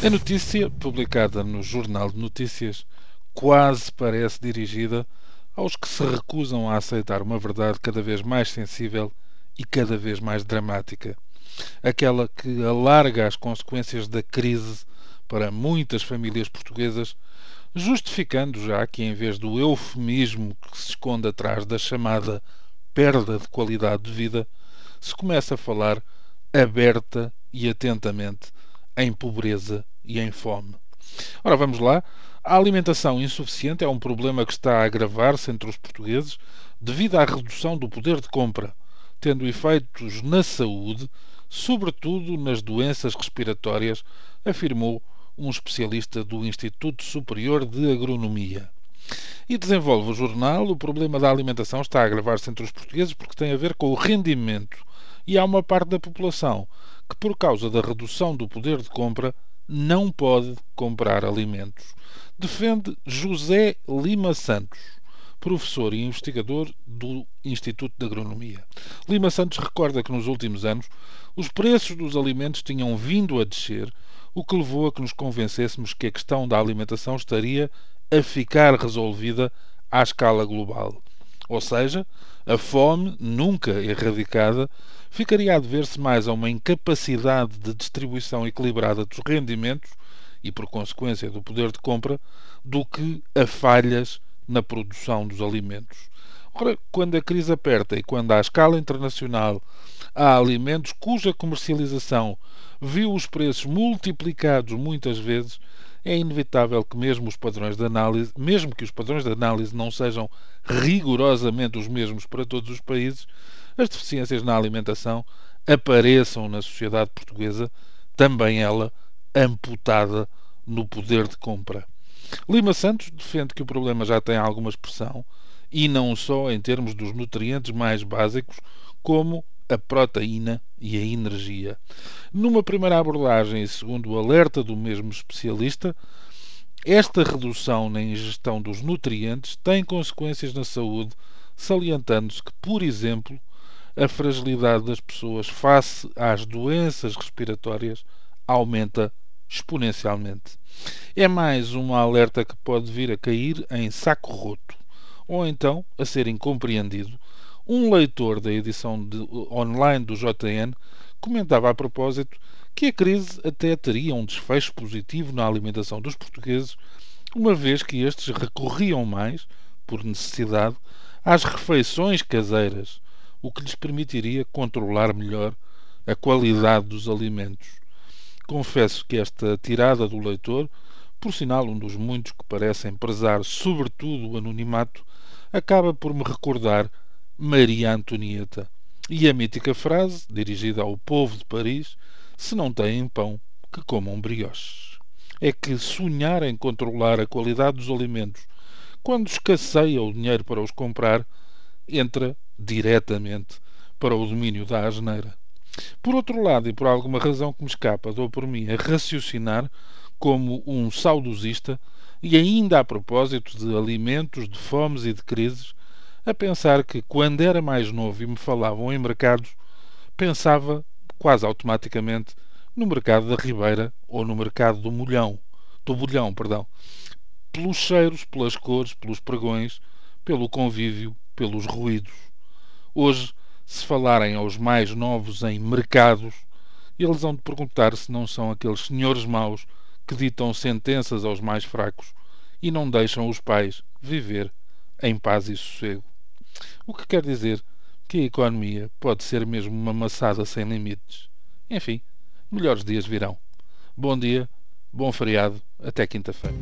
A notícia, publicada no Jornal de Notícias, quase parece dirigida aos que se recusam a aceitar uma verdade cada vez mais sensível e cada vez mais dramática. Aquela que alarga as consequências da crise para muitas famílias portuguesas, justificando já que, em vez do eufemismo que se esconde atrás da chamada perda de qualidade de vida, se começa a falar aberta e atentamente em pobreza e em fome. Ora, vamos lá. A alimentação insuficiente é um problema que está a agravar-se entre os portugueses devido à redução do poder de compra, tendo efeitos na saúde, sobretudo nas doenças respiratórias, afirmou um especialista do Instituto Superior de Agronomia. E desenvolve o jornal: o problema da alimentação está a agravar-se entre os portugueses porque tem a ver com o rendimento. E há uma parte da população que, por causa da redução do poder de compra, não pode comprar alimentos. Defende José Lima Santos, professor e investigador do Instituto de Agronomia. Lima Santos recorda que nos últimos anos os preços dos alimentos tinham vindo a descer, o que levou a que nos convencêssemos que a questão da alimentação estaria a ficar resolvida à escala global. Ou seja, a fome, nunca erradicada, ficaria a dever-se mais a uma incapacidade de distribuição equilibrada dos rendimentos e, por consequência, do poder de compra, do que a falhas na produção dos alimentos. Ora, quando a crise aperta e quando à escala internacional há alimentos cuja comercialização viu os preços multiplicados muitas vezes, é inevitável que mesmo os padrões de análise, mesmo que os padrões de análise não sejam rigorosamente os mesmos para todos os países, as deficiências na alimentação apareçam na sociedade portuguesa, também ela amputada no poder de compra. Lima Santos defende que o problema já tem alguma expressão, e não só em termos dos nutrientes mais básicos, como a proteína e a energia. Numa primeira abordagem, segundo o alerta do mesmo especialista, esta redução na ingestão dos nutrientes tem consequências na saúde, salientando-se que, por exemplo, a fragilidade das pessoas face às doenças respiratórias aumenta exponencialmente. É mais uma alerta que pode vir a cair em saco roto, ou então a ser incompreendido um leitor da edição de, online do JN comentava a propósito que a crise até teria um desfecho positivo na alimentação dos portugueses, uma vez que estes recorriam mais, por necessidade, às refeições caseiras, o que lhes permitiria controlar melhor a qualidade dos alimentos. Confesso que esta tirada do leitor, por sinal um dos muitos que parecem prezar sobretudo o anonimato, acaba por me recordar Maria Antonieta. E a mítica frase, dirigida ao povo de Paris, se não têm pão, que comam brioches. É que sonhar em controlar a qualidade dos alimentos quando escasseia o dinheiro para os comprar, entra diretamente para o domínio da asneira. Por outro lado, e por alguma razão que me escapa, dou por mim a raciocinar como um saudosista e ainda a propósito de alimentos, de fomes e de crises, a pensar que, quando era mais novo e me falavam em mercados, pensava quase automaticamente no mercado da Ribeira ou no mercado do Molhão, do Bolhão, perdão, pelos cheiros, pelas cores, pelos pregões, pelo convívio, pelos ruídos. Hoje, se falarem aos mais novos em mercados, eles vão de perguntar se não são aqueles senhores maus que ditam sentenças aos mais fracos e não deixam os pais viver em paz e sossego. O que quer dizer que a economia pode ser mesmo uma maçada sem limites. Enfim, melhores dias virão. Bom dia, bom feriado, até quinta-feira.